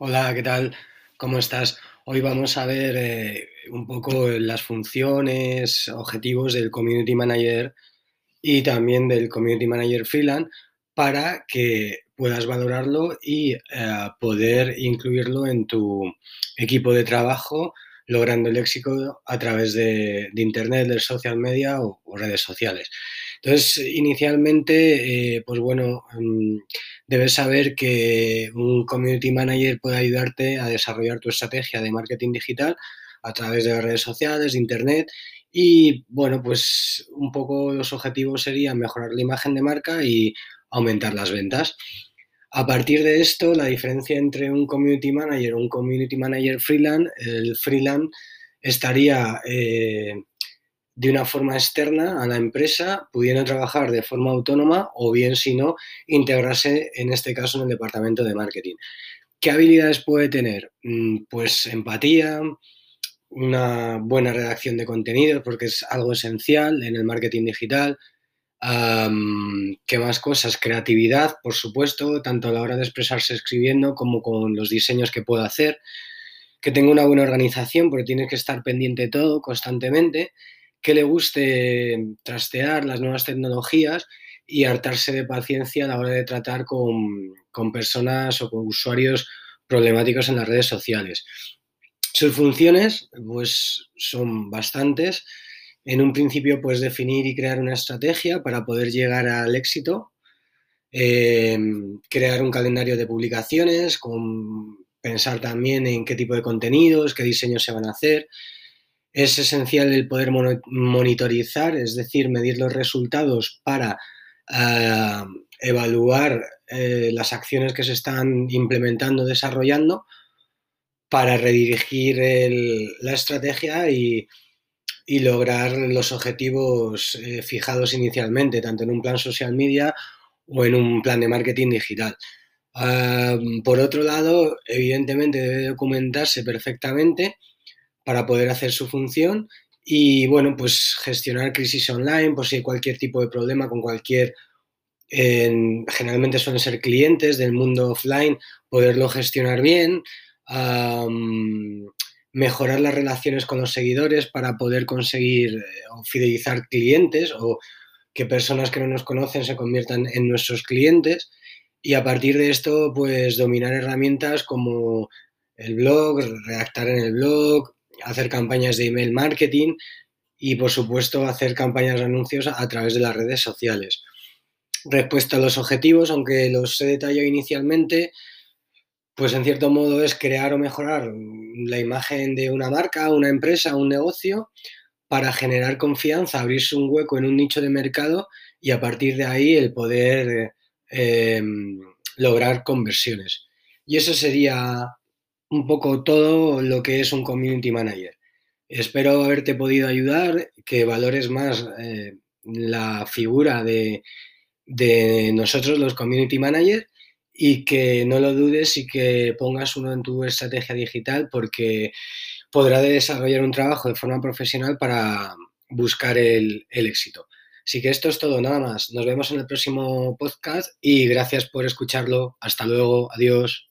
Hola, ¿qué tal? ¿Cómo estás? Hoy vamos a ver eh, un poco las funciones, objetivos del Community Manager y también del Community Manager Freelance para que puedas valorarlo y eh, poder incluirlo en tu equipo de trabajo, logrando el éxito a través de, Internet, de social media o redes sociales. Entonces, inicialmente, eh, pues bueno, mm, debes saber que un community manager puede ayudarte a desarrollar tu estrategia de marketing digital a través de redes sociales, de internet. Y bueno, pues un poco los objetivos serían mejorar la imagen de marca y aumentar las ventas. A partir de esto, la diferencia entre un community manager o un community manager freelance, el freelance estaría eh, de una forma externa a la empresa, pudiendo trabajar de forma autónoma o bien, si no, integrarse en este caso en el departamento de marketing. ¿Qué habilidades puede tener? Mm, pues empatía, una buena redacción de contenidos, porque es algo esencial en el marketing digital. ¿Qué más cosas? Creatividad, por supuesto, tanto a la hora de expresarse escribiendo como con los diseños que pueda hacer. Que tenga una buena organización, porque tienes que estar pendiente de todo constantemente que le guste trastear las nuevas tecnologías y hartarse de paciencia a la hora de tratar con, personas o con usuarios problemáticos en las redes sociales. Sus funciones, pues, son bastantes. En un principio, pues, definir y crear una estrategia para poder llegar al éxito. Em, crear un calendario de publicaciones, con, pensar también en qué tipo de contenidos, qué diseños se van a hacer, es esencial el poder monitorizar, es decir, medir los resultados para ah, evaluar eh, las acciones que se están implementando, desarrollando, para redirigir la estrategia y, lograr los objetivos eh, fijados inicialmente, tanto en un plan social media o en un plan de marketing digital. Ah, por otro lado, evidentemente debe documentarse perfectamente para poder hacer su función y, bueno, pues gestionar crisis online, por si hay cualquier tipo de problema con cualquier, generalmente suelen ser clientes del mundo offline, poderlo gestionar bien, mejorar las relaciones con los seguidores para poder conseguir eh, o fidelizar clientes o que personas que no nos conocen se conviertan en nuestros clientes y a partir de esto pues dominar herramientas como el blog, redactar en el blog, hacer campañas de email marketing y, por supuesto, hacer campañas de anuncios a, través de las redes sociales. Respecto a los objetivos, aunque los he detallado inicialmente, pues en cierto modo es crear o mejorar la imagen de una marca, una empresa, un negocio, para generar confianza, abrirse un hueco en un nicho de mercado y a partir de ahí el poder eh, lograr conversiones. Y eso sería un poco todo lo que es un community manager. Espero haberte podido ayudar, que valores más eh, la figura de, de, nosotros, los community managers, y que no lo dudes y que pongas uno en tu estrategia digital porque podrá desarrollar un trabajo de forma profesional para buscar el, el éxito. Así que esto es todo, nada más. Nos vemos en el próximo podcast y gracias por escucharlo. Hasta luego, adiós.